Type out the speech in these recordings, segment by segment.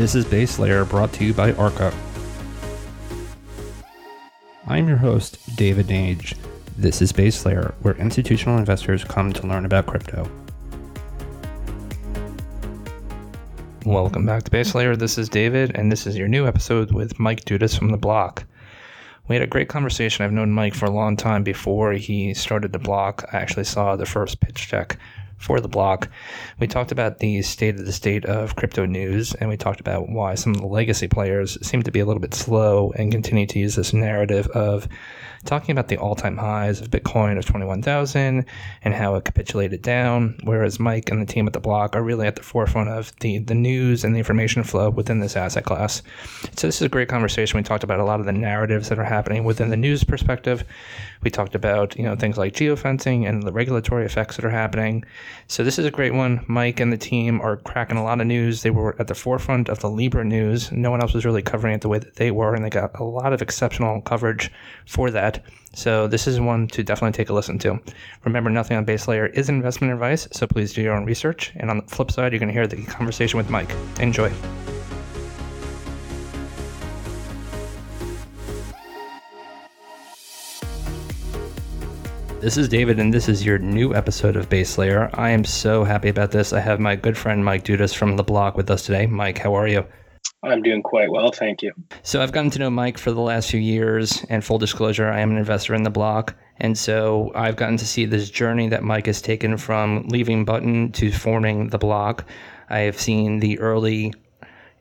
This is Base Layer brought to you by Arca. I'm your host, David Nage. This is Base Layer, where institutional investors come to learn about crypto. Welcome back to Base Layer. This is David, and this is your new episode with Mike Dudas from The Block. We had a great conversation. I've known Mike for a long time before he started The Block. I actually saw the first pitch deck for the block. We talked about the state of the state of crypto news, and we talked about why some of the legacy players seem to be a little bit slow and continue to use this narrative of talking about the all-time highs of Bitcoin of 21,000 and how it capitulated down, whereas Mike and the team at the block are really at the forefront of the, the news and the information flow within this asset class. So this is a great conversation. We talked about a lot of the narratives that are happening within the news perspective. We talked about, you know, things like geofencing and the regulatory effects that are happening. So this is a great one. Mike and the team are cracking a lot of news. They were at the forefront of the Libra news. No one else was really covering it the way that they were, and they got a lot of exceptional coverage for that. So this is one to definitely take a listen to. Remember, nothing on base layer is investment advice, so please do your own research. And on the flip side, you're going to hear the conversation with Mike. Enjoy. This is David, and this is your new episode of Base Layer. I am so happy about this. I have my good friend Mike Dudas from The Block with us today. Mike, how are you? I'm doing quite well, thank you. So, I've gotten to know Mike for the last few years, and full disclosure, I am an investor in The Block. And so, I've gotten to see this journey that Mike has taken from leaving Button to forming The Block. I have seen the early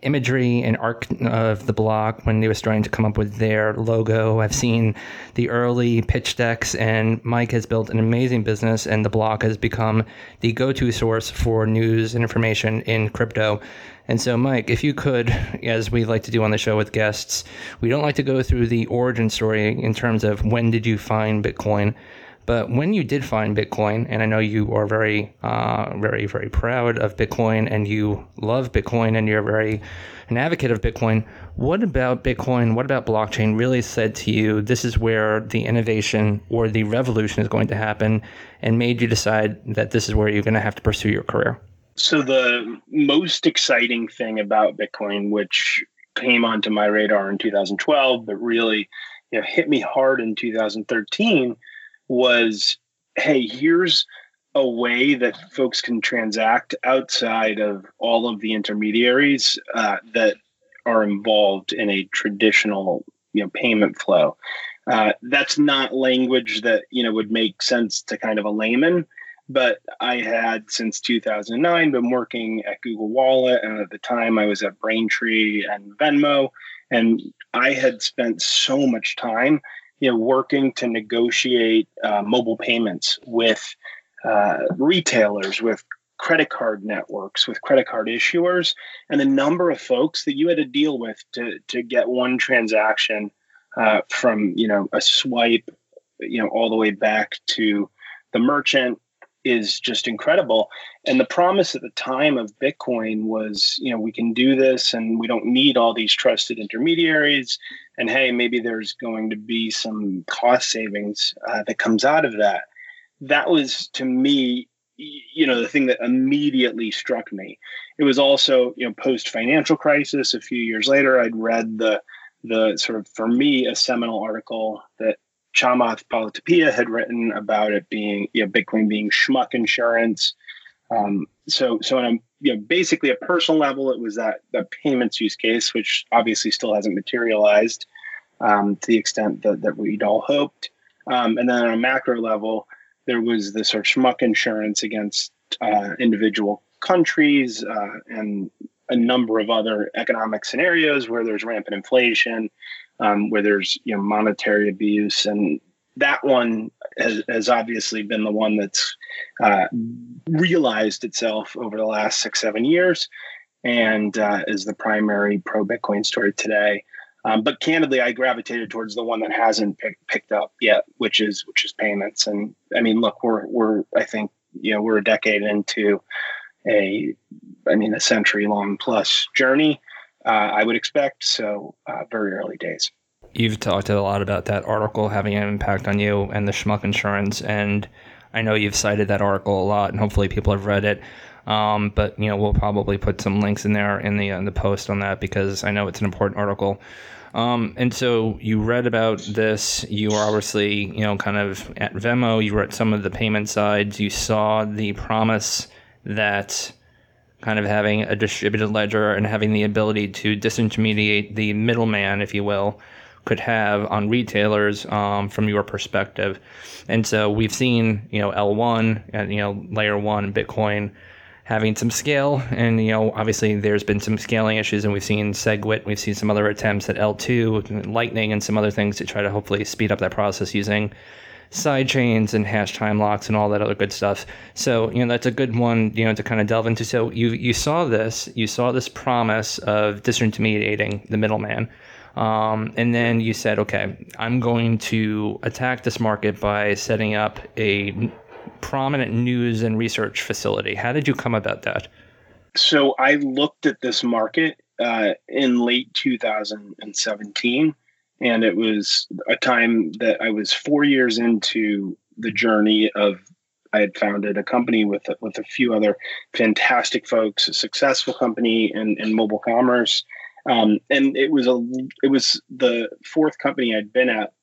imagery and arc of the block when they were starting to come up with their logo. I've seen the early pitch decks, and Mike has built an amazing business, and the block has become the go to source for news and information in crypto. And so, Mike, if you could, as we like to do on the show with guests, we don't like to go through the origin story in terms of when did you find Bitcoin. But when you did find Bitcoin, and I know you are very, uh, very, very proud of Bitcoin and you love Bitcoin and you're very an advocate of Bitcoin, what about Bitcoin, what about blockchain really said to you this is where the innovation or the revolution is going to happen and made you decide that this is where you're going to have to pursue your career? So, the most exciting thing about Bitcoin, which came onto my radar in 2012, but really you know, hit me hard in 2013 was hey, here's a way that folks can transact outside of all of the intermediaries uh, that are involved in a traditional you know payment flow. Uh, that's not language that you know would make sense to kind of a layman. But I had since 2009 been working at Google Wallet, and at the time I was at Braintree and Venmo, and I had spent so much time you know, working to negotiate uh, mobile payments with uh, retailers, with credit card networks, with credit card issuers, and the number of folks that you had to deal with to to get one transaction uh, from you know a swipe, you know, all the way back to the merchant is just incredible. And the promise at the time of Bitcoin was, you know, we can do this and we don't need all these trusted intermediaries. And hey, maybe there's going to be some cost savings uh, that comes out of that. That was to me, you know, the thing that immediately struck me. It was also, you know, post financial crisis. A few years later, I'd read the the sort of for me a seminal article that Chamath Palihapitiya had written about it being, you know, Bitcoin being schmuck insurance. Um, so, so on a you know, basically a personal level, it was that the payments use case, which obviously still hasn't materialized um, to the extent that, that we'd all hoped. Um, and then on a macro level, there was the sort of schmuck insurance against uh, individual countries uh, and a number of other economic scenarios where there's rampant inflation, um, where there's you know monetary abuse, and that one has, has obviously been the one that's uh, realized itself over the last six seven years, and uh, is the primary pro Bitcoin story today. Um, but candidly, I gravitated towards the one that hasn't pick, picked up yet, which is which is payments. And I mean, look, we're we're I think you know we're a decade into a I mean a century long plus journey uh, I would expect. So uh, very early days. You've talked a lot about that article having an impact on you and the schmuck insurance, and I know you've cited that article a lot, and hopefully people have read it. Um, but you know, we'll probably put some links in there in the in the post on that because I know it's an important article. Um, and so you read about this. You were obviously, you know, kind of at Venmo. You were at some of the payment sides. You saw the promise that kind of having a distributed ledger and having the ability to disintermediate the middleman, if you will, could have on retailers um, from your perspective. And so we've seen, you know, L1 and, you know, layer one Bitcoin having some scale. And, you know, obviously there's been some scaling issues and we've seen SegWit, we've seen some other attempts at L2, Lightning, and some other things to try to hopefully speed up that process using side chains and hash time locks and all that other good stuff. So, you know, that's a good one, you know, to kind of delve into. So you you saw this, you saw this promise of disintermediating the middleman. Um, and then you said, okay, I'm going to attack this market by setting up a prominent news and research facility. How did you come about that? So I looked at this market uh, in late 2017 and it was a time that I was four years into the journey of I had founded a company with with a few other fantastic folks, a successful company in, in mobile commerce, um, and it was a it was the fourth company I'd been at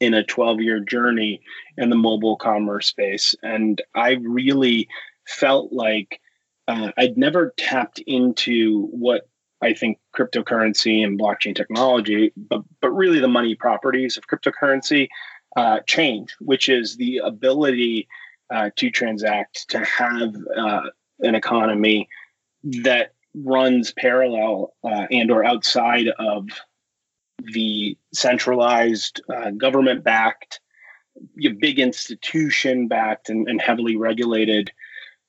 in a 12 year journey in the mobile commerce space, and I really felt like uh, I'd never tapped into what I think cryptocurrency and blockchain technology, but but really the money properties of cryptocurrency uh, change, which is the ability uh, to transact, to have uh, an economy that runs parallel uh, and or outside of the centralized uh, government backed big institution backed and, and, heavily regulated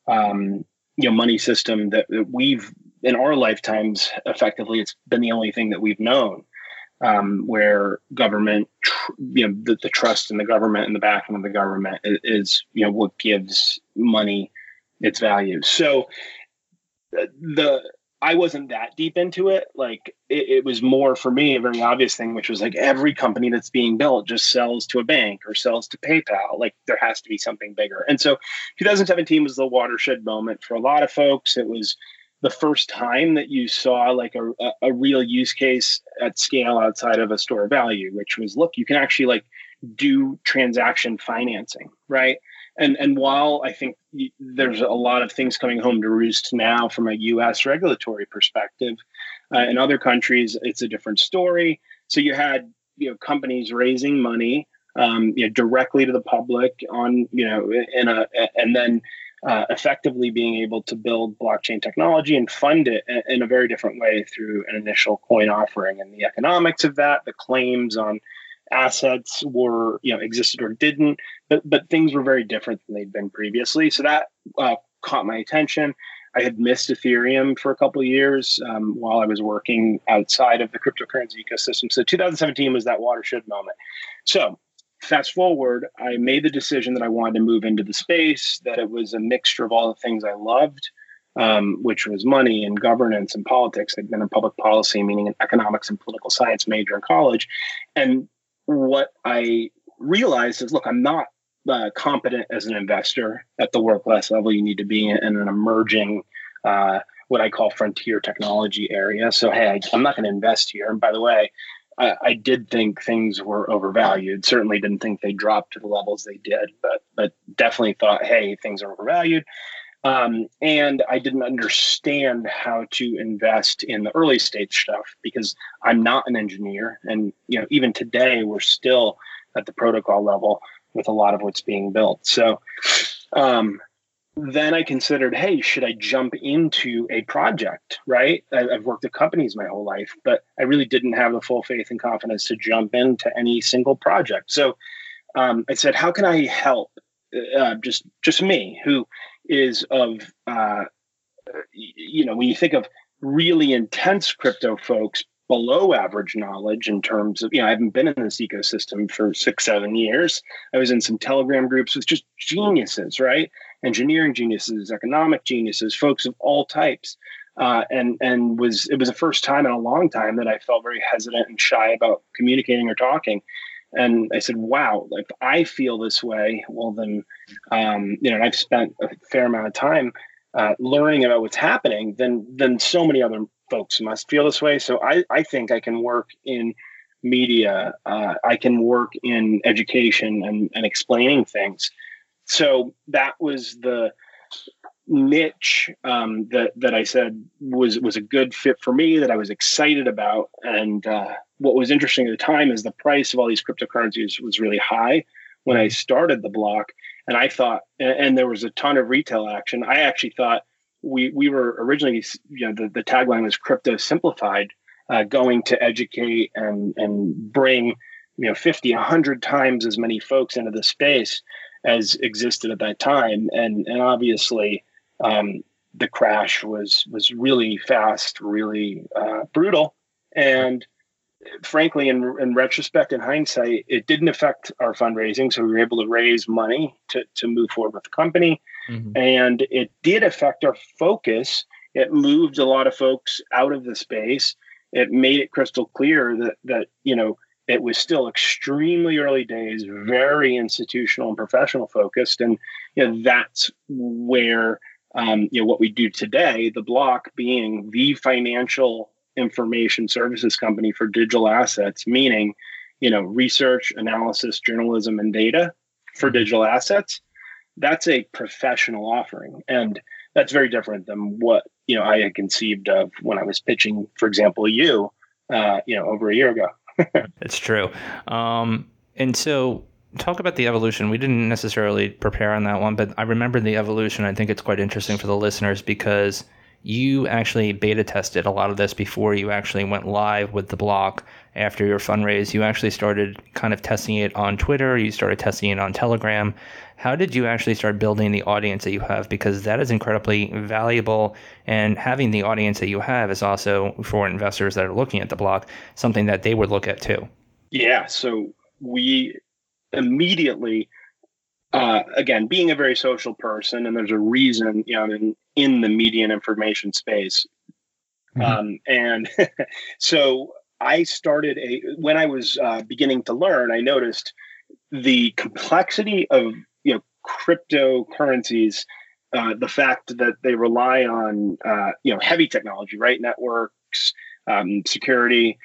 um, you know money system that, that we've in our lifetimes, effectively, it's been the only thing that we've known um, where government, tr- you know, the, the, trust in the government and the backing of the government is, is, you know, what gives money its value. So the I wasn't that deep into it. Like it, it, was more for me a very obvious thing, which was like every company that's being built just sells to a bank or sells to PayPal. Like there has to be something bigger. And so 2017 was the watershed moment for a lot of folks. It was the first time that you saw like a, a real use case at scale outside of a store value, which was look, you can actually like do transaction financing, right? And and while I think there's a lot of things coming home to roost now from a U.S. regulatory perspective, uh, in other countries it's a different story. So you had you know companies raising money um, you know directly to the public on you know in a and then uh, effectively being able to build blockchain technology and fund it in a very different way through an initial coin offering. And the economics of that the claims on assets were you know existed or didn't but but things were very different than they'd been previously. So that uh, caught my attention. I had missed ethereum for a couple of years um, while i was working outside of the cryptocurrency ecosystem. So 2017 was that watershed moment. So fast forward, I made the decision that I wanted to move into the space, that it was a mixture of all the things I loved, um, which was money and governance and politics. I'd been in public policy, meaning an economics and political science major in college. And what I realized is look, I'm not uh, competent as an investor at the world class level you need to be in, in an emerging, uh, what I call frontier technology area. So, hey, I'm not going to invest here. And by the way, I, I, did think things were overvalued. Certainly didn't think they dropped to the levels they did, but but definitely thought, hey, things are overvalued. Um, and I didn't understand how to invest in the early stage stuff because I'm not an engineer, and you know even today we're still at the protocol level with a lot of what's being built. So um, then I considered, hey, should I jump into a project? Right? I've worked at companies my whole life, but I really didn't have the full faith and confidence to jump into any single project. So um, I said, how can I help? Uh, just just me, who is of uh, you know, when you think of really intense crypto folks, below average knowledge in terms of, you know, I haven't been in this ecosystem for six, seven years. I was in some Telegram groups with just geniuses, right? engineering geniuses, economic geniuses, folks of all types. Uh, and and was it was the first time in a long time that I felt very hesitant and shy about communicating or talking. And I said, "Wow, if I feel this way, well then, um, you know, and I've spent a fair amount of time uh, learning about what's happening, then then so many other folks must feel this way. So I, I think I can work in media, uh, I can work in education and, and explaining things. So that was the niche um, that that I said was was a good fit for me that I was excited about. And uh, what was interesting at the time is the price of all these cryptocurrencies was really high when I started the block, and I thought, and, and there was a ton of retail action. I actually thought we we were originally, you know, the, the tagline was crypto simplified, uh, going to educate and and bring you know 50 100 times as many folks into the space as existed at that time and and obviously um, the crash was was really fast, really uh, brutal, and frankly, in, in retrospect, in hindsight, it didn't affect our fundraising. So we were able to raise money to, to move forward with the company. Mm-hmm. And it did affect our focus. It moved a lot of folks out of the space. It made it crystal clear that, that you know, it was still extremely early days, very institutional and professional focused. And, you know, that's where um, you know what we do today the block being the financial information services company for digital assets meaning you know research analysis journalism and data for mm-hmm. digital assets that's a professional offering and that's very different than what you know i had conceived of when i was pitching for example you uh, you know over a year ago it's true um, and so talk about the evolution. We didn't necessarily prepare on that one, but I remember the evolution. I think it's quite interesting for the listeners because you actually beta tested a lot of this before you actually went live with the block after your fundraise. You actually started kind of testing it on Twitter, you started testing it on Telegram. How did you actually start building the audience that you have? Because that is incredibly valuable. And having the audience that you have is also, for investors that are looking at the block, something that they would look at too. Yeah. So we immediately uh, again being a very social person and there's a reason you know in in the media and information space. Mm-hmm. um, and so i started a when i was uh, beginning to learn i noticed the complexity of you know cryptocurrencies uh, the fact that they rely on uh, you know heavy technology right? Networks um, security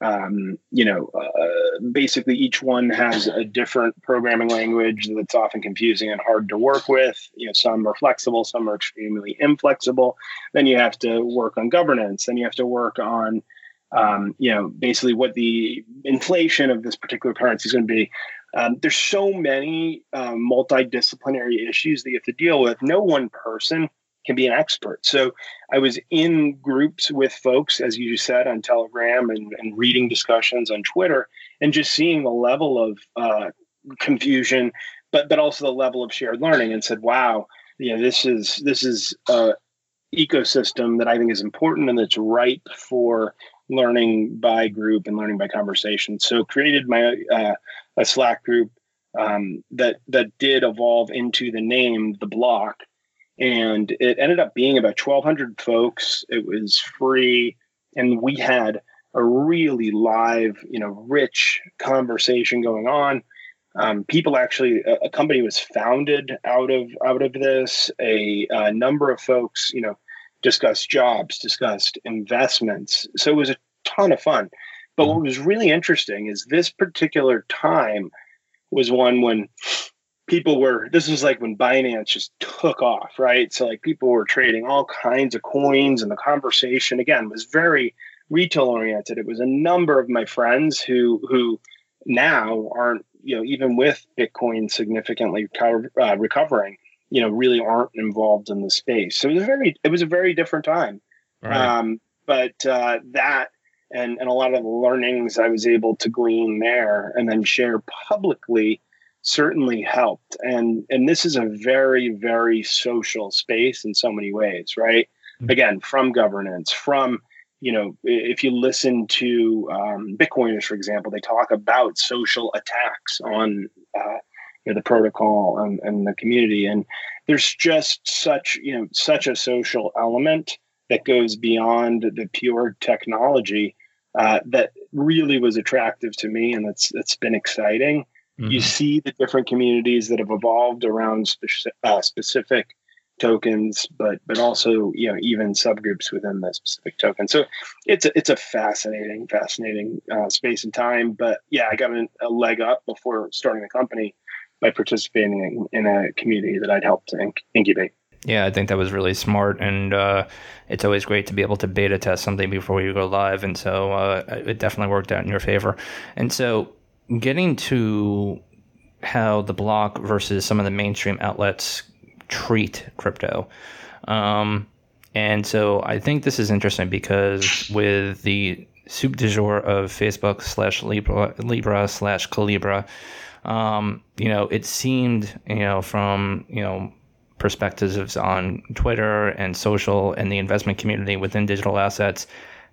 um, you know, uh, basically each one has a different programming language that's often confusing and hard to work with. You know, some are flexible, some are extremely inflexible. Then you have to work on governance. Then you have to work on, um, you know, basically what the inflation of this particular currency is going to be. Um, there's so many um, multidisciplinary issues that you have to deal with. No one person can be an expert. So I was in groups with folks, as you said, on Telegram and, and reading discussions on Twitter, and just seeing the level of uh, confusion, but but also the level of shared learning, and said, "Wow, you know, this is this is a ecosystem that I think is important and that's ripe for learning by group and learning by conversation." So created my uh, a Slack group um, that that did evolve into the name the block and it ended up being about 1200 folks. It was free and we had a really live you know rich conversation going on. Um, people actually a, a, company was founded out of out of this. A, a number of folks you know discussed jobs discussed investments. So it was a ton of fun. But what was really interesting is this particular time was one when people were this was like when Binance just took off, right? So like people were trading all kinds of coins and the conversation again was very retail oriented. It was a number of my friends who who now aren't, you know, even with Bitcoin significantly uh, recovering, you know, really aren't involved in the space. So it was a very it was a very different time. Right. Um, but uh, that and and a lot of the learnings I was able to glean there and then share publicly certainly helped. And and this is a very very social space in so many ways right? Mm-hmm. again from governance from you know if you listen to um, bitcoiners for example they talk about social attacks on uh, you know, the protocol and, and the community. And there's just such you know such a social element that goes beyond the pure technology uh, that really was attractive to me and it's it's been exciting Mm-hmm. You see the different communities that have evolved around spe- uh, specific tokens, but but also you know even subgroups within the specific token. So it's a, it's a fascinating, fascinating uh, space and time. But yeah, I got a, a, leg up before starting the company by participating in, in a community that I'd helped to inc- incubate. Yeah, I think that was really smart, and uh, it's always great to be able to beta test something before you go live, and so uh, it definitely worked out in your favor. And so, getting to how the block versus some of the mainstream outlets treat crypto. Um, and so I think this is interesting because with the soup du jour of Facebook slash Libra, Libra slash Calibra, um, you know, it seemed, you know, from, you know, perspectives on Twitter and social and the investment community within digital assets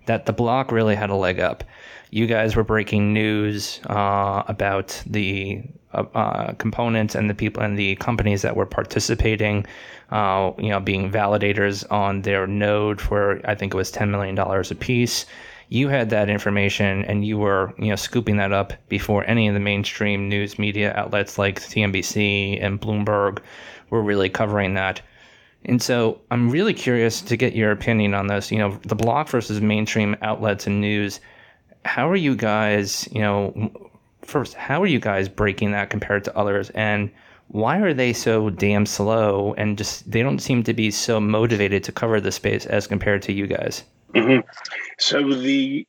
that the block really had a leg up. You guys were breaking news uh, about the uh, uh, components and the people and the companies that were participating, uh, you know, being validators on their node for I think it was ten million dollars a piece. You had that information and you were you know scooping that up before any of the mainstream news media outlets like CNBC and Bloomberg were really covering that. And so I'm really curious to get your opinion on this. You know, the block versus mainstream outlets and news. How are you guys, you know, first, how are you guys breaking that compared to others? And why are they so damn slow and just they don't seem to be so motivated to cover the space as compared to you guys? Mm-hmm. So the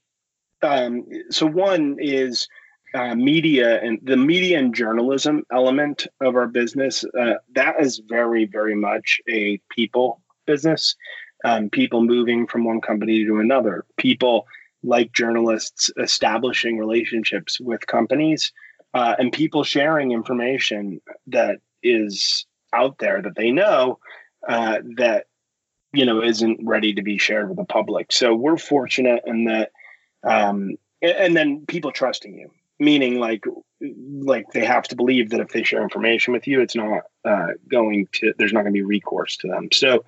um, so one is uh, media and the media and journalism element of our business. Uh, that is very very much a people business. Um, people moving from one company to another. People like journalists establishing relationships with companies uh, and people sharing information that is out there that they know uh, that you know isn't ready to be shared with the public. So we're fortunate in that, um, and then people trusting you, meaning like like they have to believe that if they share information with you, it's not uh, going to there's not going to be recourse to them. So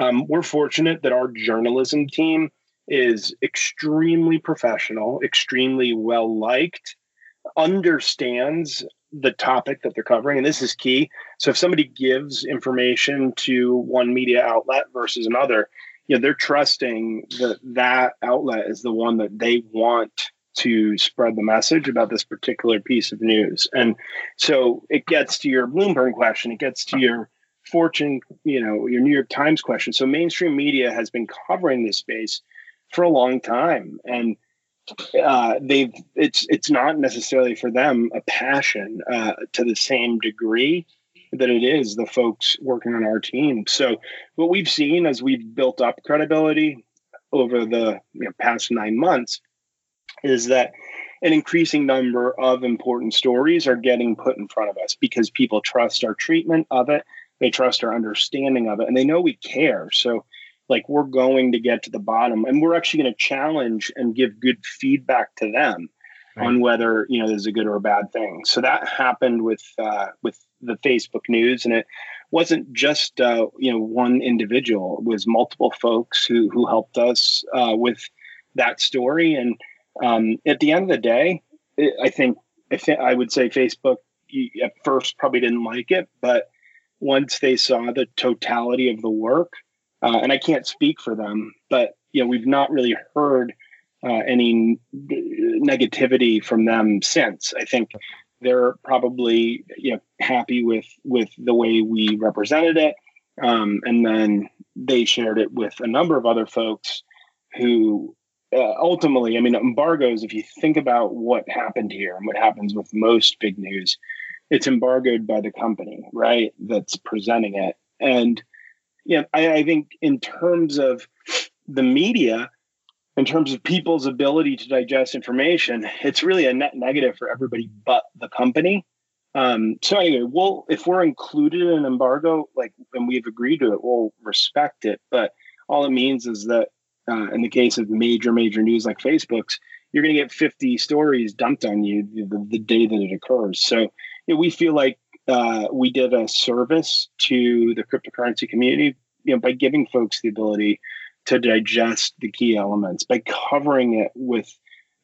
um, we're fortunate that our journalism team is extremely professional, extremely well liked, understands the topic that they're covering. And this is key. So if somebody gives information to one media outlet versus another, you know, they're trusting that that outlet is the one that they want to spread the message about this particular piece of news. And so it gets to your Bloomberg question, it gets to your Fortune, you know, your New York Times question. So mainstream media has been covering this space for a long time, and uh, they've it's it's not necessarily for them a passion uh, to the same degree that it is the folks working on our team. So what we've seen as we've built up credibility over the you know, past nine months is that an increasing number of important stories are getting put in front of us because people trust our treatment of it, they trust our understanding of it, and they know we care. So like we're going to get to the bottom and we're actually going to challenge and give good feedback to them right. on whether you know there's a good or a bad thing. So that happened with uh, with the facebook news and it wasn't just uh, you know one individual. It was multiple folks who who helped us uh, with that story. And um, at the end of the day it, i think I, th- I would say facebook at first probably didn't like it but once they saw the totality of the work uh, and I can't speak for them, but you know we've not really heard uh, any negativity from them since. I think they're probably you know happy with with the way we represented it, um, and then they shared it with a number of other folks who uh, ultimately, I mean, embargoes. If you think about what happened here and what happens with most big news, it's embargoed by the company, right? That's presenting it, and yeah, I, I think in terms of the media, in terms of people's ability to digest information, it's really a net negative for everybody but the company. Um, so anyway, we'll if we're included in an embargo, like and we've agreed to it, we'll respect it. But all it means is that uh, in the case of major major news like Facebook's, you're going to get 50 stories dumped on you the, the day that it occurs. So you know, we feel like uh, we did a service to the cryptocurrency community you know, by giving folks the ability to digest the key elements, by covering it with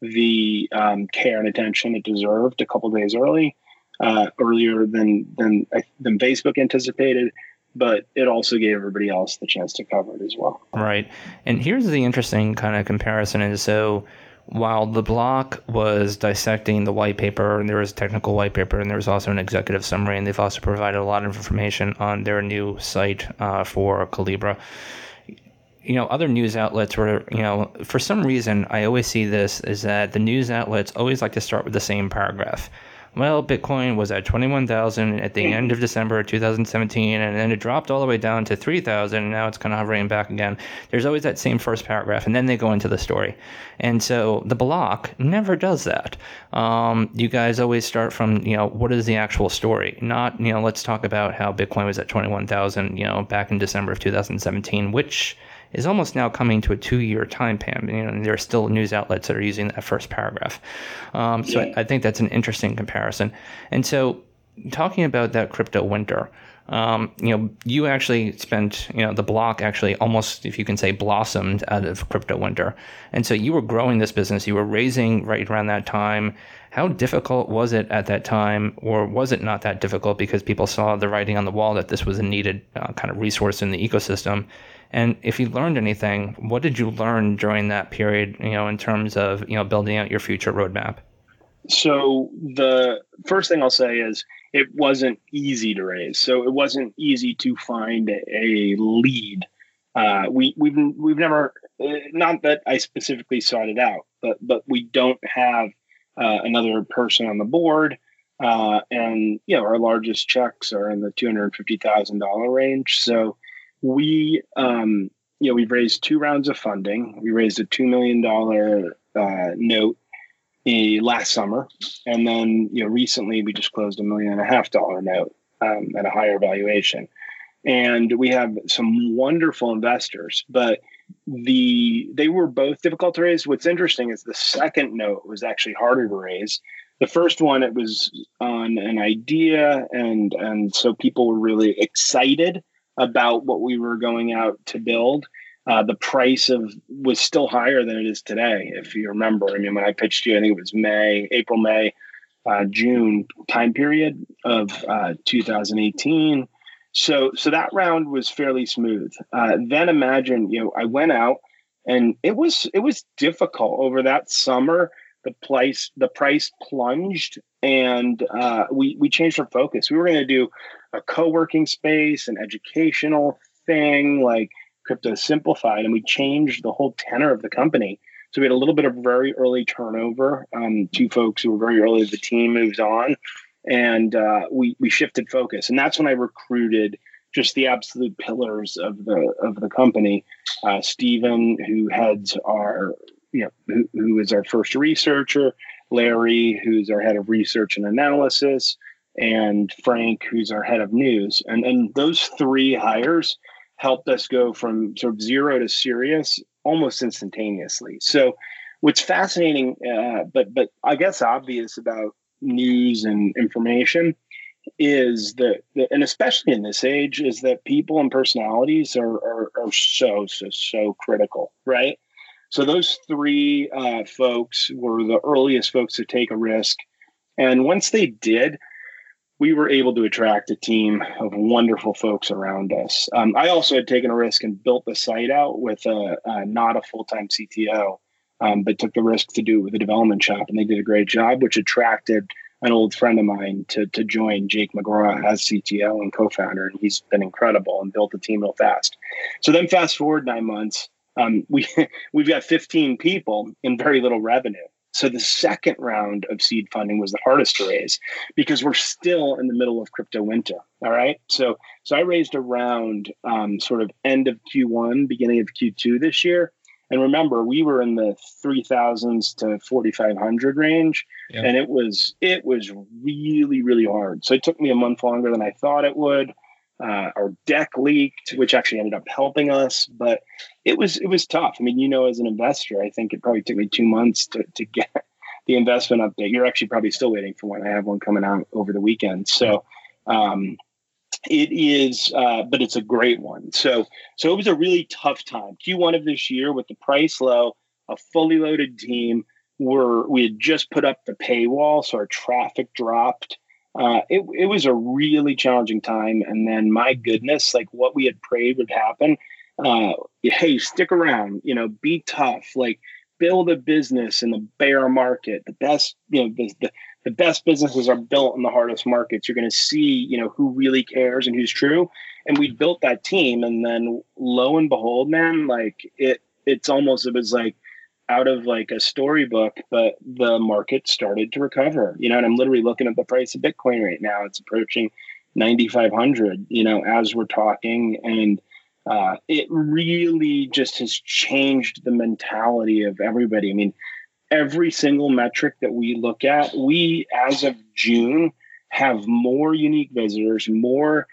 the um, care and attention it deserved a couple days early, uh, earlier than than than Facebook anticipated. but it also gave everybody else the chance to cover it as well. Right. And here's the interesting kind of comparison is so while the block was dissecting the white paper and there was a technical white paper and there was also an executive summary and they've also provided a lot of information on their new site uh, for calibra. You know other news outlets were you know for some reason i always see this is that the news outlets always like to start with the same paragraph well, Bitcoin was at 21,000 at the end of December 2017, and then it dropped all the way down to 3,000, and now it's kind of hovering back again. There's always that same first paragraph, and then they go into the story. And so the block never does that. Um, you guys always start from, you know, what is the actual story? Not, you know, let's talk about how Bitcoin was at 21,000, you know, back in December of 2017, which is almost now coming to a two-year time span. You know, and there are still news outlets that are using that first paragraph. Um, so yeah. I, I, think that's an interesting comparison. And so, talking about that crypto winter, um, you know, you actually spent, you know, the block actually almost, if you can say, blossomed out of crypto winter. And so you were growing this business, you were raising right around that time. How difficult was it at that time, or was it not that difficult because people saw the writing on the wall that this was a needed uh, kind of resource in the ecosystem? And if you learned anything, what did you learn during that period, you know, in terms of, you know, building out your future roadmap? So the first thing I'll say is it wasn't easy to raise. So it wasn't easy to find a lead. Uh, we we've we've never not that I specifically sought it out, but but we don't have uh, another person on the board. Uh, and you know our largest checks are in the two hundred fifty thousand dollar range. So we um, you know we've raised two rounds of funding. We raised a two million dollar uh, note uh, last summer, and then you know recently we just closed a million and a half dollar note um, at a higher valuation, and we have some wonderful investors, but the they were both difficult to raise. What's interesting is the second note was actually harder to raise. The first one it was on an idea, and and so people were really excited about what we were going out to build. Uh, the price of was still higher than it is today. If you remember, I mean, when I pitched you, I think it was May, April, May, uh, June time period of uh, 2018. So, so that round was fairly smooth. Uh, then imagine, you know, I went out and it was it was difficult over that summer. The price the price plunged, and uh, we we changed our focus. We were going to do a co-working space, an educational thing like crypto simplified, and we changed the whole tenor of the company. So we had a little bit of very early turnover. Um, two folks who were very early the team moved on, and uh, we we shifted focus. And that's when I recruited just the absolute pillars of the of the company. Uh, Stephen, who heads our you know who, who is our first researcher, Larry, who's our head of research and analysis, and Frank, who's our head of news. And, and those three hires helped us go from sort of zero to serious almost instantaneously. So, what's fascinating, uh, but but I guess obvious about news and information is that, and especially in this age, is that people and personalities are are, are so so so critical, right? So those three uh, folks were the earliest folks to take a risk, and once they did, we were able to attract a team of wonderful folks around us. Um, I also had taken a risk and built the site out with a, a not a full time CTO, um, but took the risk to do it with a development shop, and they did a great job, which attracted an old friend of mine to to join Jake McGraw as CTO and co-founder, and he's been incredible and built the team real fast. So then, fast forward nine months, um, we we've got 15 people and very little revenue. So the second round of seed funding was the hardest to raise because we're still in the middle of crypto winter. All right. So so I raised a round um, sort of end of Q1, beginning of Q2 this year. And remember, we were in the three thousands to forty five hundred range, yep. and it was it was really really hard. So it took me a month longer than I thought it would. Uh, our deck leaked, which actually ended up helping us, but it was it was tough. I mean, you know, as an investor, I think it probably took me two months to to get the investment update. You're actually probably still waiting for one. I have one coming out over the weekend, so um, it is, uh, but it's a great one. So so it was a really tough time. Q1 of this year with the price low, a fully loaded team. We're we had just put up the paywall, so our traffic dropped uh, it, it was a really challenging time. And then, my goodness, like what we had prayed would happen. Uh, hey, stick around, you know, be tough, like build a business in the bear market. The best, you know, the, the, the best businesses are built in the hardest markets. You're going to see, you know, who really cares and who's true. And we built that team. And then lo and behold, man, like it, it's almost, it was like, out of like a storybook, but the market started to recover. You know, and I'm literally looking at the price of Bitcoin right now. It's approaching 9,500. You know, as we're talking, and uh, it really just has changed the mentality of everybody. I mean, every single metric that we look at, we as of June have more unique visitors, more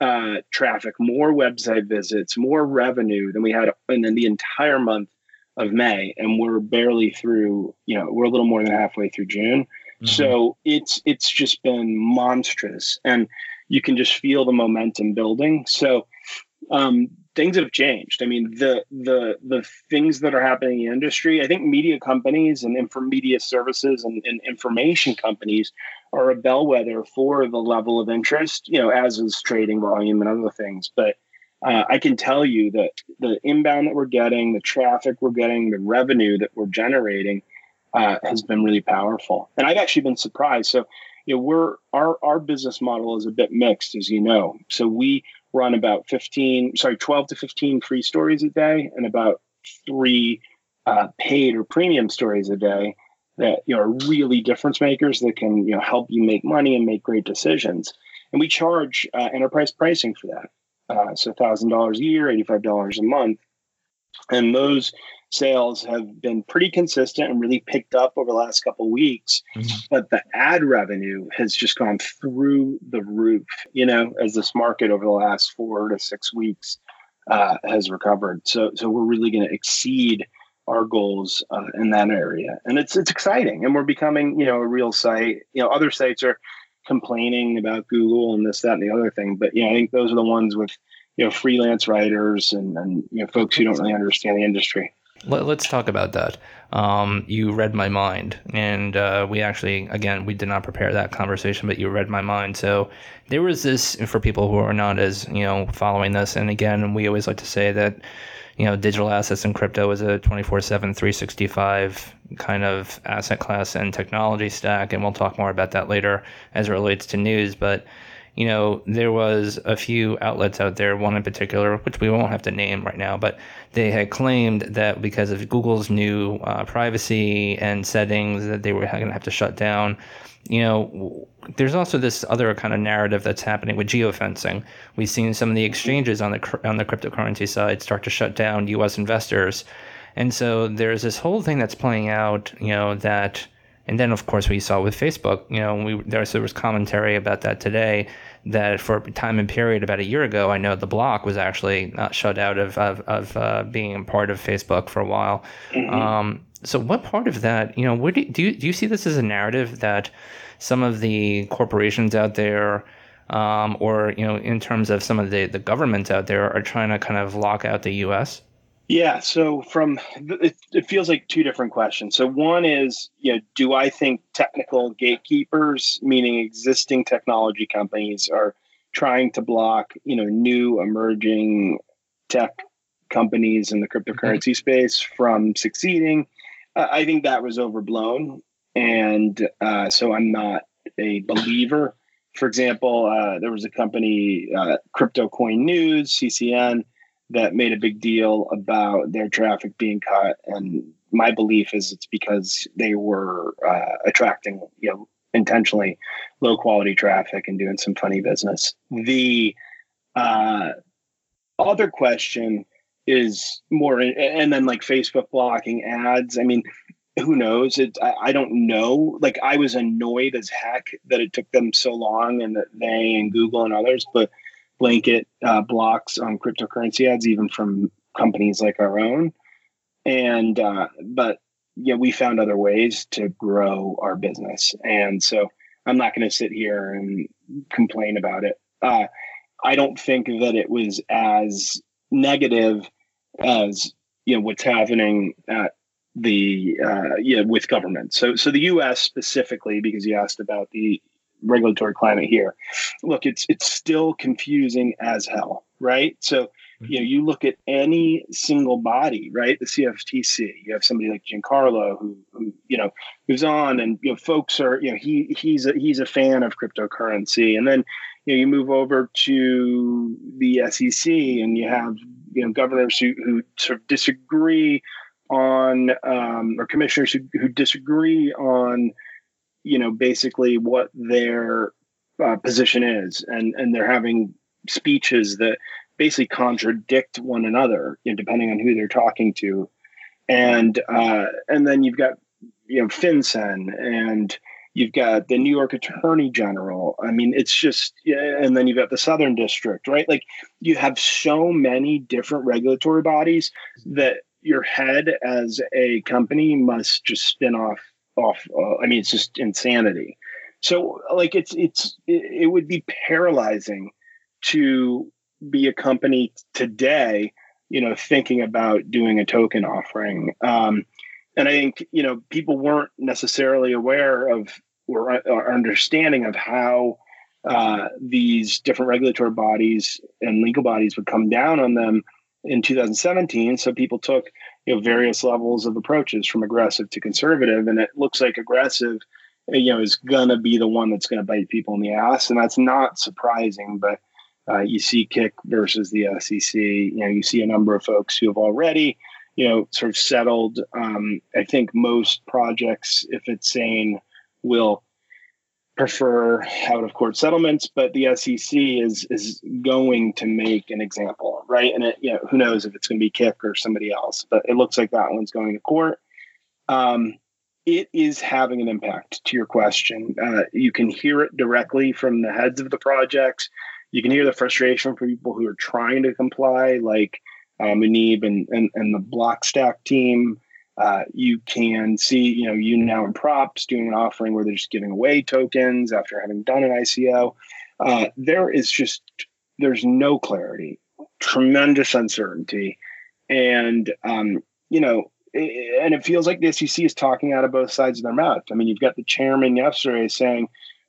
uh, traffic, more website visits, more revenue than we had in the entire month of May, and we're barely through. You know, we're a little more than halfway through June. Mm-hmm. So it's it's just been monstrous, and you can just feel the momentum building. So um, things have changed. I mean, the the the things that are happening in the industry. I think media companies and info media services and, and information companies are a bellwether for the level of interest. You know, as is trading volume and other things, but uh, I can tell you that the inbound that we're getting, the traffic we're getting, the revenue that we're generating uh, has been really powerful. And I've actually been surprised. So, you know, we're our our business model is a bit mixed, as you know. So we run about 15, sorry, 12 to 15 free stories a day and about three uh, paid or premium stories a day that you know are really difference makers that can you know help you make money and make great decisions. And we charge uh, enterprise pricing for that. Uh, so $1,000 a year, $85 a month. And those sales have been pretty consistent and really picked up over the last couple weeks. Mm-hmm. But the ad revenue has just gone through the roof, you know, as this market over the last four to six weeks uh, has recovered. So, so we're really going to exceed our goals uh, in that area, and it's it's exciting. And we're becoming, you know, a real site. You know, other sites are complaining about Google and this, that, and the other thing. But yeah, I think those are the ones with you know freelance writers and, and you know folks who don't really understand the industry. Let, us talk about that. Um, you read my mind, and uh, we actually, again, we did not prepare that conversation, but you read my mind. So there was this for people who are not as you know following this, and again, we always like to say that you know, digital assets and crypto is a 24 7, 365 kind of asset class and technology stack. And we'll talk more about that later as it relates to news. But, you know, there was a few outlets out there, one in particular, which we won't have to name right now, but they had claimed that because of Google's new uh, privacy and settings that they were going to have to shut down you know, there's also this other kind of narrative that's happening with geofencing. We've seen some of the exchanges on the on the cryptocurrency side start to shut down U.S. investors, and so there's this whole thing that's playing out. You know that, and then of course we saw with Facebook. You know, we there was, there was commentary about that today. That for a time and period about a year ago, I know the block was actually not shut out of of, of uh, being a part of Facebook for a while. Mm-hmm. Um, so what part of that, you know, what do, do you do you see this as a narrative that some of the corporations out there, um, or you know, in terms of some of the the governments out there, are trying to kind of lock out the U.S. Yeah. So from it, it feels like two different questions. So one is, you know, do I think technical gatekeepers, meaning existing technology companies, are trying to block, you know, new emerging tech companies in the cryptocurrency mm-hmm. space from succeeding? I think that was overblown. And uh, so I'm not a believer. For example, uh, there was a company, uh, Crypto Coin News, CCN, that made a big deal about their traffic being cut. And my belief is it's because they were uh, attracting, you know, intentionally low quality traffic and doing some funny business. The uh, other question is more and then like facebook blocking ads i mean who knows it I, I, don't know like i was annoyed as heck that it took them so long and that they and google and others but blanket uh, blocks on cryptocurrency ads even from companies like our own and uh, but yeah we found other ways to grow our business and so i'm not going to sit here and complain about it uh, i don't think that it was as negative as you know what's happening at the uh, yeah with government. So so the U.S. specifically, because you asked about the regulatory climate here. Look, it's it's still confusing as hell, right? So you know, you look at any single body, right? The CFTC. You have somebody like Giancarlo who, who you know, who's on, and you know, folks are, you know, he he's a he's a fan of cryptocurrency, and then you know, you move over to the SEC, and you have you know governors who who sort of disagree on, um, or commissioners who who disagree on, you know, basically what their uh, position is, and and they're having speeches that basically contradict one another, you know, depending on who they're talking to. And uh, and then you've got you know FinCEN and you've got the New York Attorney General. I mean, it's just and then you've got the Southern District, right? Like you have so many different regulatory bodies that your head as a company must just spin off off. Uh, I mean, it's just insanity. So like it's it's it, would be paralyzing to be a company today, you know, thinking about doing a token offering. Um, and I think, you know, people weren't necessarily aware of or, or understanding of how uh, these different regulatory bodies and legal bodies would come down on them in 2017. So people took, you know, various levels of approaches from aggressive to conservative. And it looks like aggressive, you know, is going to be the one that's going to bite people in the ass. And that's not surprising, but uh, you see Kik versus the SEC. You know, you see a number of folks who have already, you know, sort of settled. Um, I think most projects, if it's sane, will prefer out of court settlements, but the SEC is is going to make an example, right? And it, you know, who knows if it's going to be Kik or somebody else, but it looks like that one's going to court. Um, it is having an impact to your question. Uh, you can hear it directly from the heads of the projects you can hear the frustration from people who are trying to comply, like uh, Muneeb and, and, and the Blockstack team. Uh, you can see, you know, YouNow in Props doing an offering where they're just giving away tokens after having done an ICO. Uh, there is just there's no clarity, tremendous uncertainty, and um, you know, and it feels like the SEC is talking out of both sides of their mouth. I mean, you've got the chairman yesterday saying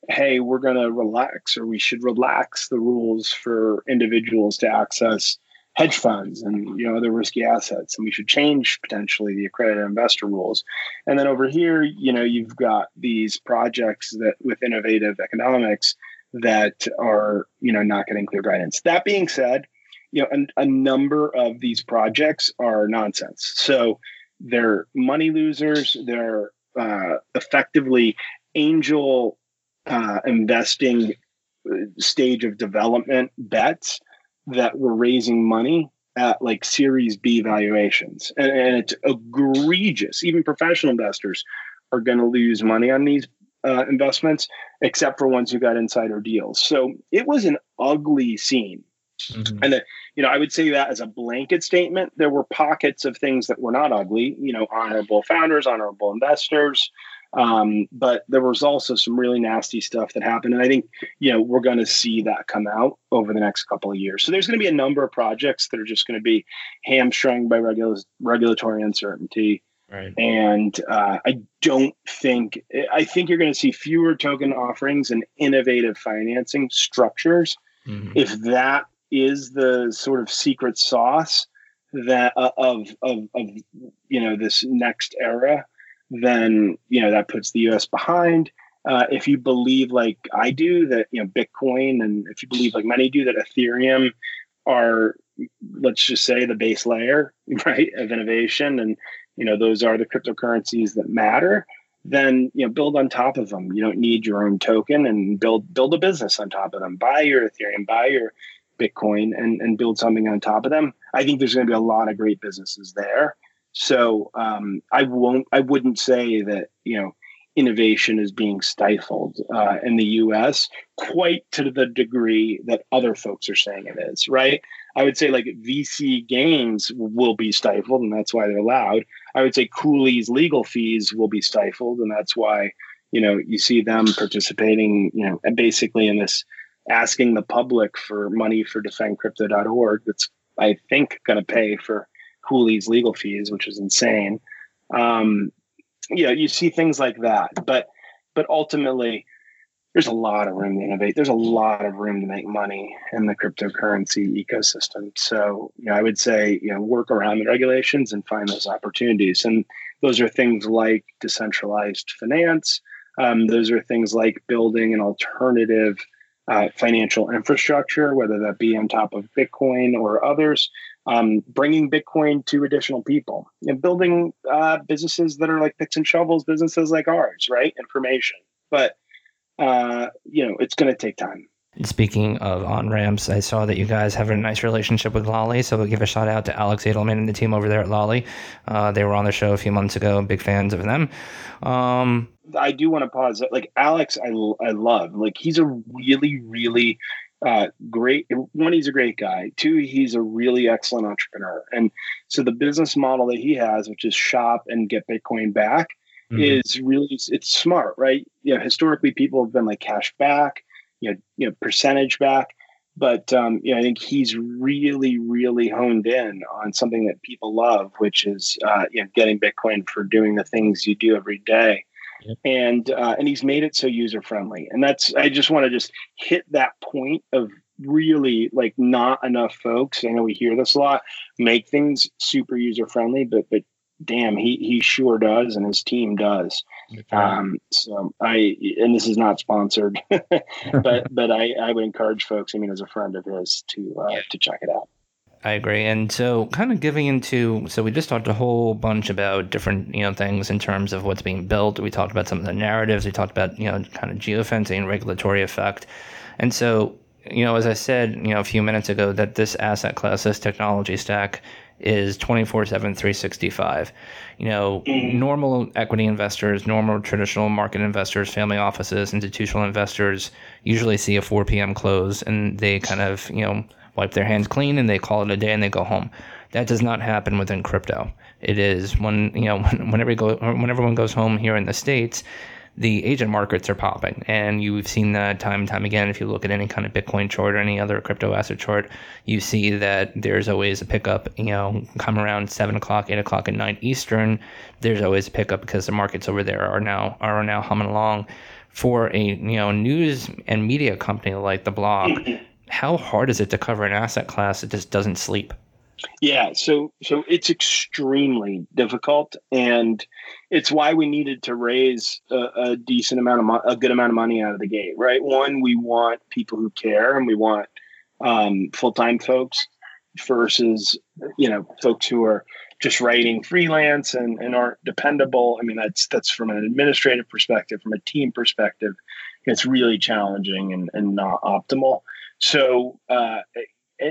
hey, we're going to relax or we should relax the rules for individuals to access hedge funds and you know other risky assets and we should change potentially the accredited investor rules. And then over here you know you've got these projects that with innovative economics that are you know not getting clear guidance. That being said you know a, a number of these projects are nonsense. So they're money losers they're uh, effectively angel uh, investing uh, stage of development bets that were raising money at like Series B valuations, and, and it's egregious. Even professional investors are going to lose money on these uh, investments, except for ones who got insider deals. So it was an ugly scene. Mm-hmm. And, uh, you know, I would say that as a blanket statement, there were pockets of things that were not ugly, you know, honorable founders, honorable investors, um, but there was also some really nasty stuff that happened. And I think, you know, we're going to see that come out over the next couple of years. So there's going to be a number of projects that are just going to be hamstrung by regula- regulatory uncertainty. Right. And uh, I don't think, I think you're going to see fewer token offerings and innovative financing structures. Mm-hmm. If that is the sort of secret sauce that uh, of, of, of, you know, this next era, then you know that puts the U.S. behind. Uh, if you believe like I do that you know Bitcoin, and if you believe like many do that Ethereum are let's just say the base layer right of innovation, and you know those are the cryptocurrencies that matter. Then you know build on top of them. You don't need your own token, and build build a business on top of them. Buy your Ethereum, buy your Bitcoin, and and build something on top of them. I think there's going to be a lot of great businesses there. So um, I won't. I wouldn't say that you know innovation is being stifled uh, in the U.S. quite to the degree that other folks are saying it is. Right. I would say like VC gains will be stifled, and that's why they're allowed. I would say Cooley's legal fees will be stifled, and that's why you know you see them participating. You know, and basically in this asking the public for money for defendcrypto.org. That's I think going to pay for Cooley's legal fees, which is insane. Um, you know, you see things like that, but but ultimately, there's a lot of room to innovate. There's a lot of room to make money in the cryptocurrency ecosystem. So, you know, I would say, you know, work around the regulations and find those opportunities. And those are things like decentralized finance. Um, those are things like building an alternative uh, financial infrastructure, whether that be on top of Bitcoin or others. Um, bringing Bitcoin to additional people and building uh, businesses that are like picks and shovels, businesses like ours, right? Information. But uh, you know, it's going to take time. Speaking of on ramps, I saw that you guys have a nice relationship with Lolli, so we'll give a shout out to Alex Adelman and the team over there at Lolli. Uh, they were on the show a few months ago. Big fans of them. Um, I do want to pause. Like Alex, I I love. Like he's a really really uh, great. One, he's a great guy. Two, he's a really excellent entrepreneur. And so the business model that he has, which is shop and get Bitcoin back, mm-hmm. is really it's smart, right? You know, historically people have been like cash back, you know, you know, percentage back. But um, you know, I think he's really, really honed in on something that people love, which is uh, you know, getting Bitcoin for doing the things you do every day. Yep. And uh, and he's made it so user friendly, and that's I just want to just hit that point of really like not enough folks. I know we hear this a lot, make things super user friendly, but but damn, he he sure does, and his team does. Um, so I, and this is not sponsored, but but I I would encourage folks. I mean, as a friend of his, to uh, yeah. to check it out. I agree. And so, kind of giving into, so we just talked a whole bunch about different, you know, things in terms of what's being built. We talked about some of the narratives. We talked about, you know, kind of geofencing, regulatory effect. And so, you know, as I said, you know, a few minutes ago, that this asset class, this technology stack is 24 7, 365. You know, mm-hmm. normal equity investors, normal traditional market investors, family offices, institutional investors usually see a 4 p.m. close and they kind of, you know, wipe their hands clean and they call it a day and they go home. That does not happen within crypto. It is when, you know, whenever, you go, when everyone goes home here in the States, the Asian markets are popping. And you've seen that time and time again. If you look at any kind of Bitcoin chart or any other crypto asset chart, you see that there's always a pickup, you know, come around seven o'clock, eight o'clock at night Eastern. There's always a pickup because the markets over there are now are now humming along. For a you know news and media company like the Block, how hard is it to cover an asset class that just doesn't sleep? Yeah, so so it's extremely difficult, and it's why we needed to raise a, a decent amount of mo- a good amount of money out of the gate, right? One, we want people who care, and we want um, full time folks versus you know folks who are just writing freelance and, and aren't dependable. I mean, that's that's from an administrative perspective, from a team perspective, it's really challenging and, and not optimal. So uh,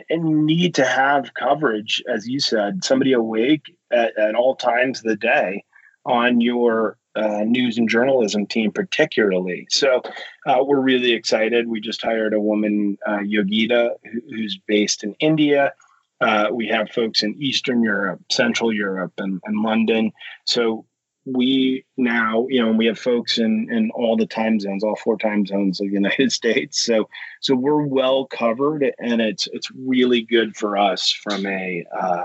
and need to have coverage, as you said, somebody awake at, at all times of the day on your uh, news and journalism team, particularly. So uh, we're really excited. We just hired a woman, uh, Yogita, who's based in India. Uh, we have folks in Eastern Europe, Central Europe, and, and London. So we now, you know, we have folks in in all the time zones, all four time zones of the United States. So so we're well covered, and it's it's really good for us from a uh,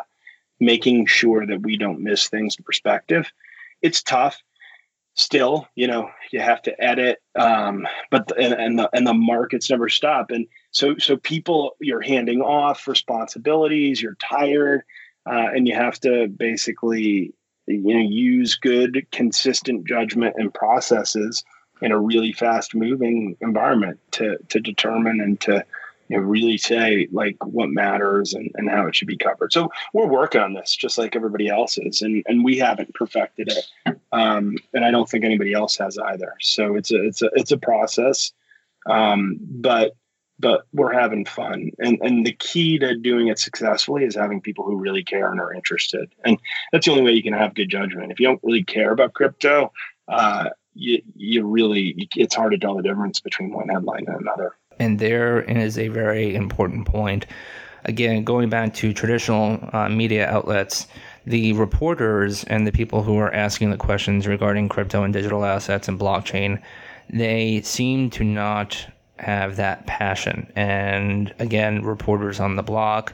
making sure that we don't miss things in perspective. It's tough still you know you have to edit um, but and, and the and the markets never stop and so so people you're handing off responsibilities you're tired uh, and you have to basically you know use good consistent judgment and processes in a really fast moving environment to to determine and to you know, really say like what matters and, and how it should be covered. So we're working on this just like everybody else is, and, and we haven't perfected it. Um, and I don't think anybody else has either. So it's a, it's a, it's a process. Um, but but we're having fun. And and the key to doing it successfully is having people who really care and are interested. And that's the only way you can have good judgment. If you don't really care about crypto, uh, you you really it's hard to tell the difference between one headline and another. And there is a very important point. Again, going back to traditional uh, media outlets, the reporters and the people who are asking the questions regarding crypto and digital assets and blockchain, they seem to not have that passion. And again, reporters on the block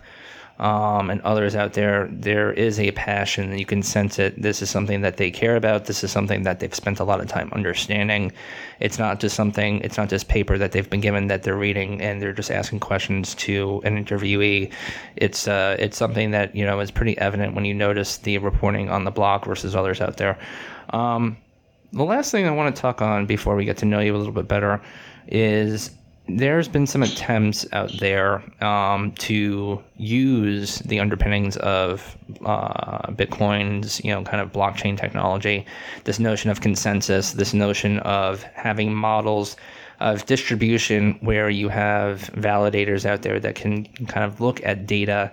um, and others out there, there is a passion, you can sense it. This is something that they care about. This is something that they've spent a lot of time understanding. It's not just something, it's not just paper that they've been given that they're reading and they're just asking questions to an interviewee. It's uh, it's something that you know is pretty evident when you notice the reporting on the block versus others out there. Um, the last thing I want to talk on before we get to know you a little bit better is there's been some attempts out there um, to use the underpinnings of uh, Bitcoin's, you know, kind of blockchain technology, this notion of consensus, this notion of having models of distribution where you have validators out there that can kind of look at data,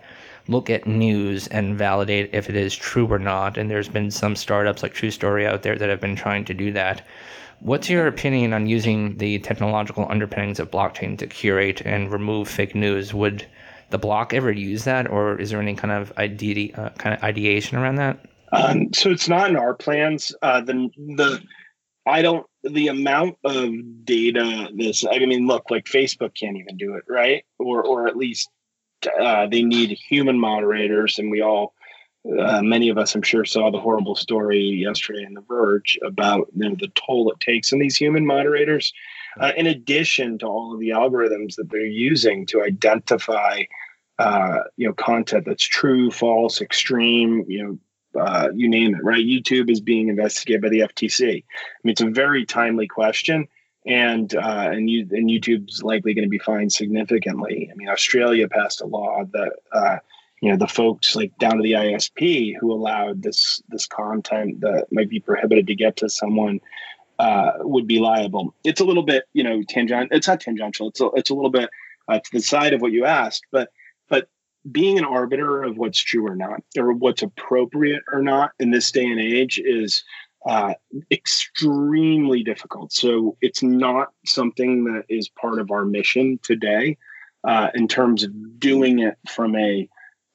look at news, and validate if it is true or not. And there's been some startups like TruStory out there that have been trying to do that. What's your opinion on using the technological underpinnings of blockchain to curate and remove fake news? Would the block ever use that, or is there any kind of idea, uh, kind of ideation around that? Um, so it's not in our plans. Uh, the the I don't the amount of data this I mean look like Facebook can't even do it right or or at least uh, they need human moderators and we all uh, many of us, I'm sure, saw the horrible story yesterday in The Verge about you know, the toll it takes on these human moderators. Uh, in addition to all of the algorithms that they're using to identify, uh, you know, content that's true, false, extreme, you know, uh, you name it, right? YouTube is being investigated by the FTC. I mean, it's a very timely question, and uh, and you and YouTube's likely going to be fined significantly. I mean, Australia passed a law that uh, you know the folks like down to the ISP who allowed this this content that might be prohibited to get to someone uh, would be liable. It's a little bit you know tangent. It's not tangential. It's a, it's a little bit uh, to the side of what you asked, but but being an arbiter of what's true or not, or what's appropriate or not in this day and age is uh, extremely difficult. So it's not something that is part of our mission today uh, in terms of doing it from a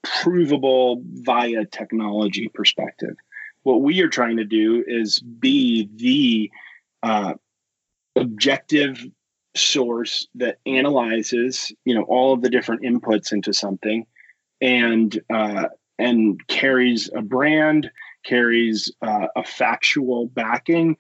provable via technology perspective. What we are trying to do is be the uh, objective source that analyzes, you know, all of the different inputs into something, and uh, and carries a brand, carries uh, a factual backing,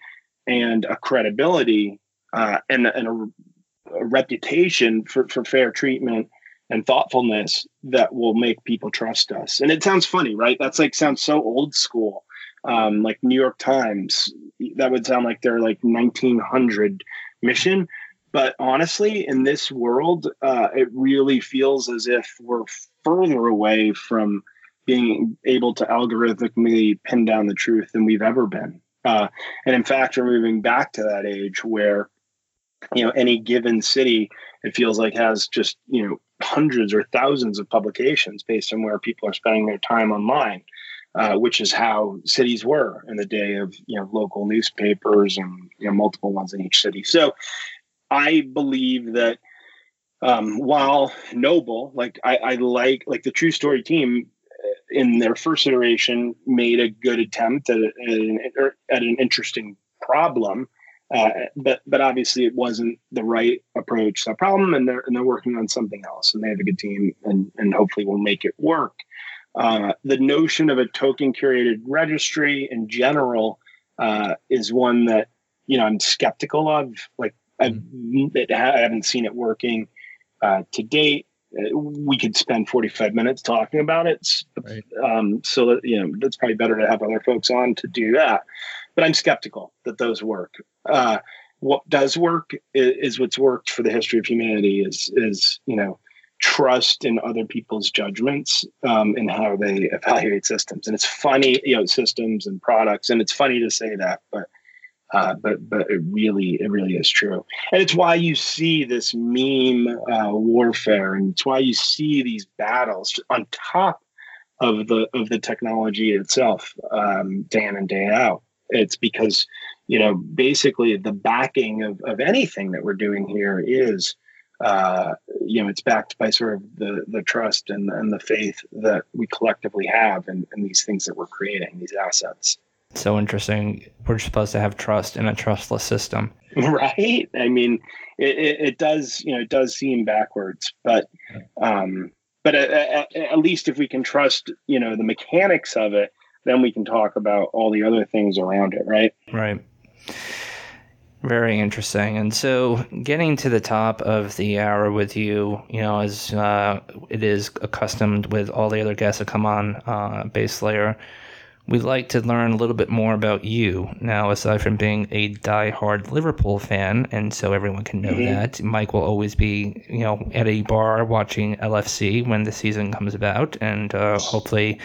and a credibility uh, and, and a, a reputation for, for fair treatment and thoughtfulness that will make people trust us. And it sounds funny, right? That's like sounds so old school. Um, like New York Times, that would sound like they're like 1900 mission. But honestly, in this world, uh, it really feels as if we're further away from being able to algorithmically pin down the truth than we've ever been. Uh, and in fact, we're moving back to that age where, you know, any given city, it feels like has just, you know, hundreds or thousands of publications based on where people are spending their time online, uh, which is how cities were in the day of you know local newspapers and you know multiple ones in each city. So I believe that um, while noble, like I, I like like the TruStory team uh, in their first iteration made a good attempt at, at, an, at an interesting problem uh, but but obviously it wasn't the right approach to the problem, and they're and they're working on something else, and they have a good team, and and hopefully will make it work. Uh, the notion of a token curated registry in general uh, is one that you know I'm skeptical of. Like I've, mm-hmm. I haven't seen it working uh, to date. Uh, we could spend 45 minutes talking about it. Right. Um, so that, you know, that's probably better to have other folks on to do that but I'm skeptical that those work. Uh, what does work is, is, what's worked for the history of humanity is is you know trust in other people's judgments um, and how they evaluate systems. And it's funny, you know, systems and products, and it's funny to say that, but uh, but but it really it really is true, and it's why you see this meme uh, warfare, and it's why you see these battles on top of the of the technology itself, um, day in and day out. It's because, you know, basically the backing of, of anything that we're doing here is, uh, you know, it's backed by sort of the, the trust and, and the faith that we collectively have in, in these things that we're creating, these assets. So interesting. We're supposed to have trust in a trustless system. Right. I mean, it, it, it does, you know, it does seem backwards, but, um, but at, at, at least if we can trust, you know, the mechanics of it, then we can talk about all the other things around it, right? Right. Very interesting. And so, getting to the top of the hour with you, you know, as uh, it is accustomed with all the other guests that come on uh, Base Layer, we'd like to learn a little bit more about you. Now, aside from being a die-hard Liverpool fan, and so everyone can know mm-hmm. that, Mike will always be, you know, at a bar watching LFC when the season comes about, and uh, hopefully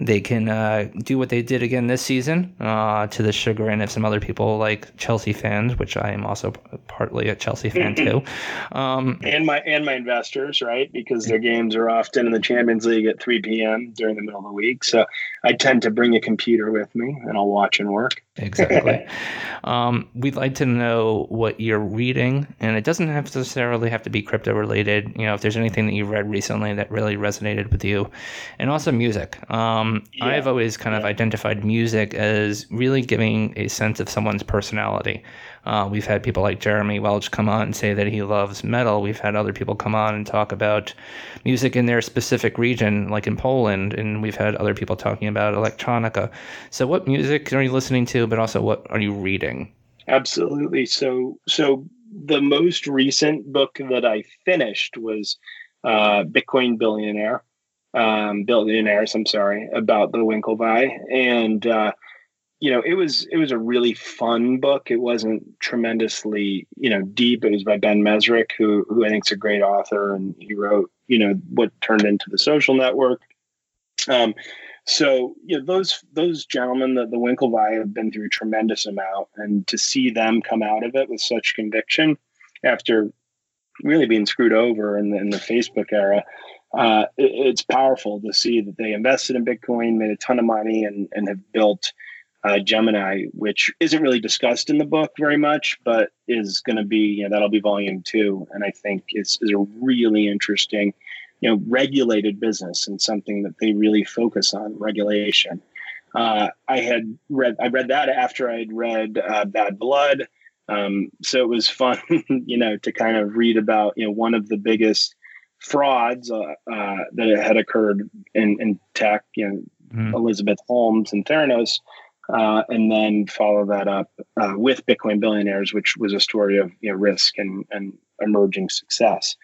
they can uh, do what they did again this season uh, to the chagrin of some other people like Chelsea fans, which I am also partly a Chelsea fan too. Um, and my and my investors, right? Because their games are often in the Champions League at 3 p.m. during the middle of the week. So I tend to bring a computer with me and I'll watch and work. Exactly. um, we'd like to know what you're reading, and it doesn't have necessarily have to be crypto related. You know, if there's anything that you've read recently that really resonated with you, and also music. Um, yeah. I've always kind yeah. of identified music as really giving a sense of someone's personality. Uh, we've had people like Jeremy Welch come on and say that he loves metal. We've had other people come on and talk about music in their specific region, like in Poland, and we've had other people talking about electronica. So, what music are you listening to? But also, what are you reading? Absolutely. So, so the most recent book that I finished was uh, Bitcoin Billionaire, um, Billionaires. I'm sorry about the Winklevi, and uh, you know, it was it was a really fun book. It wasn't tremendously, you know, deep. It was by Ben Mezrich, who who I think is a great author, and he wrote, you know, what turned into the Social Network. Um, so you know, those those gentlemen, the, the Winklevi, have been through a tremendous amount, and to see them come out of it with such conviction after really being screwed over in the, in the Facebook era, uh, it, it's powerful to see that they invested in Bitcoin, made a ton of money, and and have built uh, Gemini, which isn't really discussed in the book very much, but is going to be, you know, that'll be volume two. And I think is, is a really interesting, you know, regulated business and something that they really focus on regulation. Uh, I had read, I read that after I'd read uh, Bad Blood. Um, so it was fun, you know, to kind of read about, you know, one of the biggest frauds uh, uh, that had occurred in, in tech, you know, mm. Elizabeth Holmes and Theranos uh, and then follow that up uh, with Bitcoin Billionaires, which was a story of you know, risk and, and emerging success.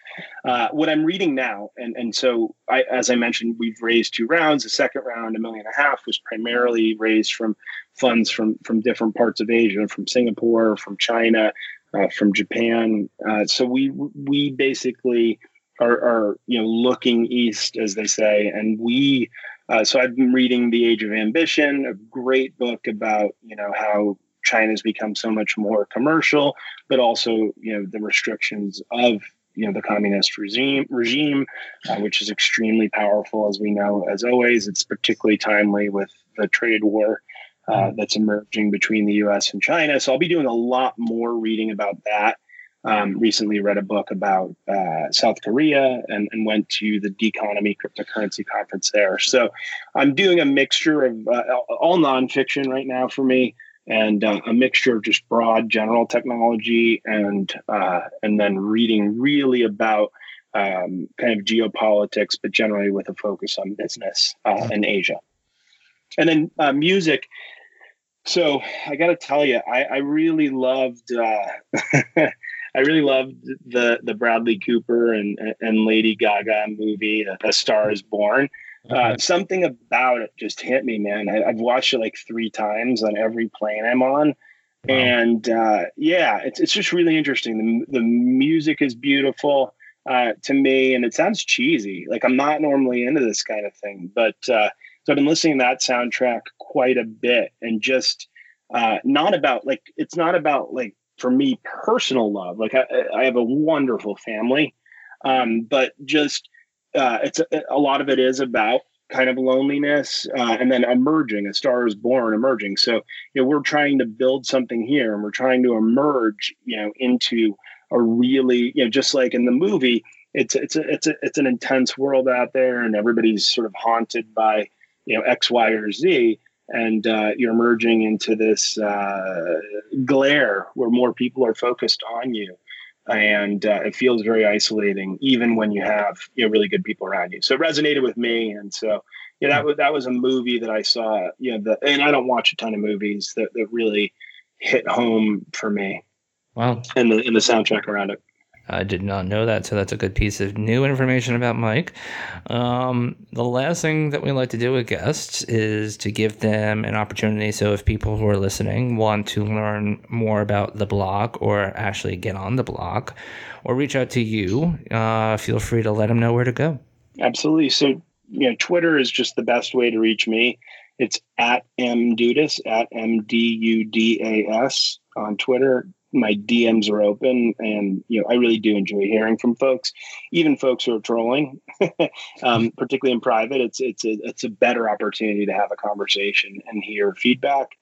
Uh, what I'm reading now, and, and so I, as I mentioned, we've raised two rounds. The second round, a million and a half, was primarily raised from funds from from different parts of Asia, from Singapore, from China, uh, from Japan. Uh, so we we basically are, are you know looking east, as they say, and we uh, so I've been reading The Age of Ambition, a great book about you know how China's become so much more commercial, but also you know the restrictions of you know the communist regime regime, uh, which is extremely powerful as we know. As always, it's particularly timely with the trade war. Uh, that's emerging between the U.S. and China. So I'll be doing a lot more reading about that um, recently read a book about uh, South Korea and, and, went to the Deconomy cryptocurrency conference there. So I'm doing a mixture of uh, all nonfiction right now for me, and uh, a mixture of just broad general technology and uh, and then reading really about um, kind of geopolitics, but generally with a focus on business uh, in Asia. And then uh, music. So I got to tell you, I, I really loved. I really loved the the Bradley Cooper and and Lady Gaga movie, A Star Is Born. Uh, something about it just hit me, man. I, have watched it like three times on every plane I'm on, wow. and uh, yeah, it's it's just really interesting. The the music is beautiful uh, to me, and it sounds cheesy. Like I'm not normally into this kind of thing, but uh, so I've been listening to that soundtrack quite a bit, and just uh, not about like it's not about like for me personal love like i, I have a wonderful family. Um, but just uh, it's a, a, lot of it is about kind of loneliness uh, and then emerging a star is born emerging. So you know we're trying to build something here and we're trying to emerge you know into a really you know just like in the movie it's it's a, it's a, it's an intense world out there and everybody's sort of haunted by you know x y or z and uh, you're merging into this uh, glare where more people are focused on you. and uh, it feels very isolating, even when you have you know really good people around you. So it resonated with me, and so yeah, that was that was a movie that I saw. You know, the, and I don't watch a ton of movies that that really hit home for me. Wow, and the and the soundtrack around it. I did not know that, so that's a good piece of new information about Mike. Um, the last thing that we like to do with guests is to give them an opportunity. So, if people who are listening want to learn more about the block or actually get on the block or reach out to you, uh, feel free to let them know where to go. Absolutely. So, you know, Twitter is just the best way to reach me. It's at mdudas at m d u d a s on Twitter my DMs are open, and you know I really do enjoy hearing from folks, even folks who are trolling, um, particularly in private. It's it's a it's a better opportunity to have a conversation and hear feedback.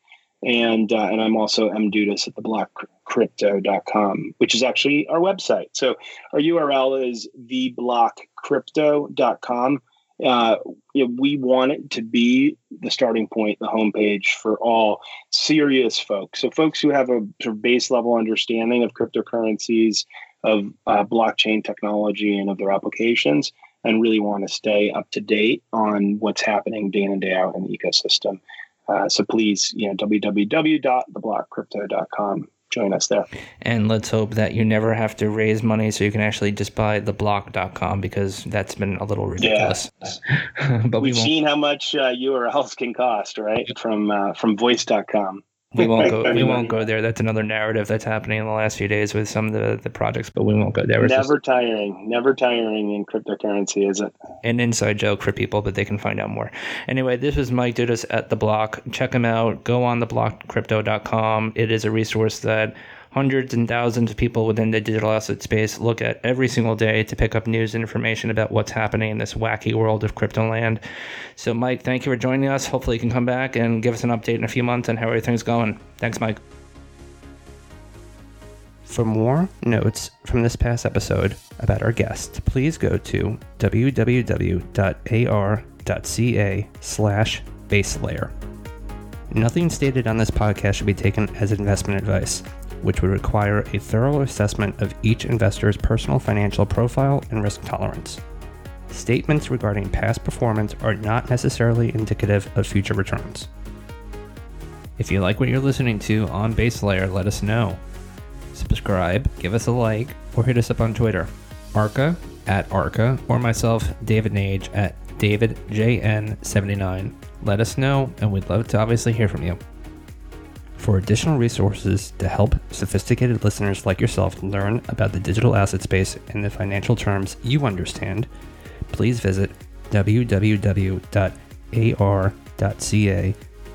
And uh, and I'm also mdudas at theblockcrypto.com, which is actually our website. So our URL is theblockcrypto.com uh, you know, we want it to be the starting point, the homepage for all serious folks. So, folks who have a sort of base level understanding of cryptocurrencies, of uh, blockchain technology, and of their applications, and really want to stay up to date on what's happening day in and day out in the ecosystem. Uh, so, please, you know, www.theblockcrypto.com join us there. And let's hope that you never have to raise money so you can actually just buy theblock.com because that's been a little ridiculous. Yeah. but we've we seen how much uh, URLs can cost, right? From uh, from voice.com we won't go. We won't go there. That's another narrative that's happening in the last few days with some of the, the projects, but we won't go there. never just, tiring, never tiring in cryptocurrency, is it? An inside joke for people, but they can find out more. Anyway, this was Mike Dudas at the Block. Check him out. Go on the theblockcrypto.com. It is a resource that hundreds and thousands of people within the digital asset space look at every single day to pick up news and information about what's happening in this wacky world of crypto land. So, Mike, thank you for joining us. Hopefully, you can come back and give us an update in a few months on how everything's going. Thanks, Mike. For more notes from this past episode about our guest, please go to www.ar.ca slash baselayer. Nothing stated on this podcast should be taken as investment advice which would require a thorough assessment of each investor's personal financial profile and risk tolerance. Statements regarding past performance are not necessarily indicative of future returns. If you like what you're listening to on Base Layer, let us know. Subscribe, give us a like, or hit us up on Twitter. Arca at Arca, or myself, David Nage at DavidJN79. Let us know, and we'd love to obviously hear from you. For additional resources to help sophisticated listeners like yourself learn about the digital asset space in the financial terms you understand, please visit www.ar.ca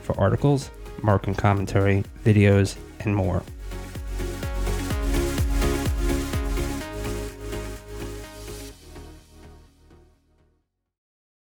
for articles, market commentary, videos, and more.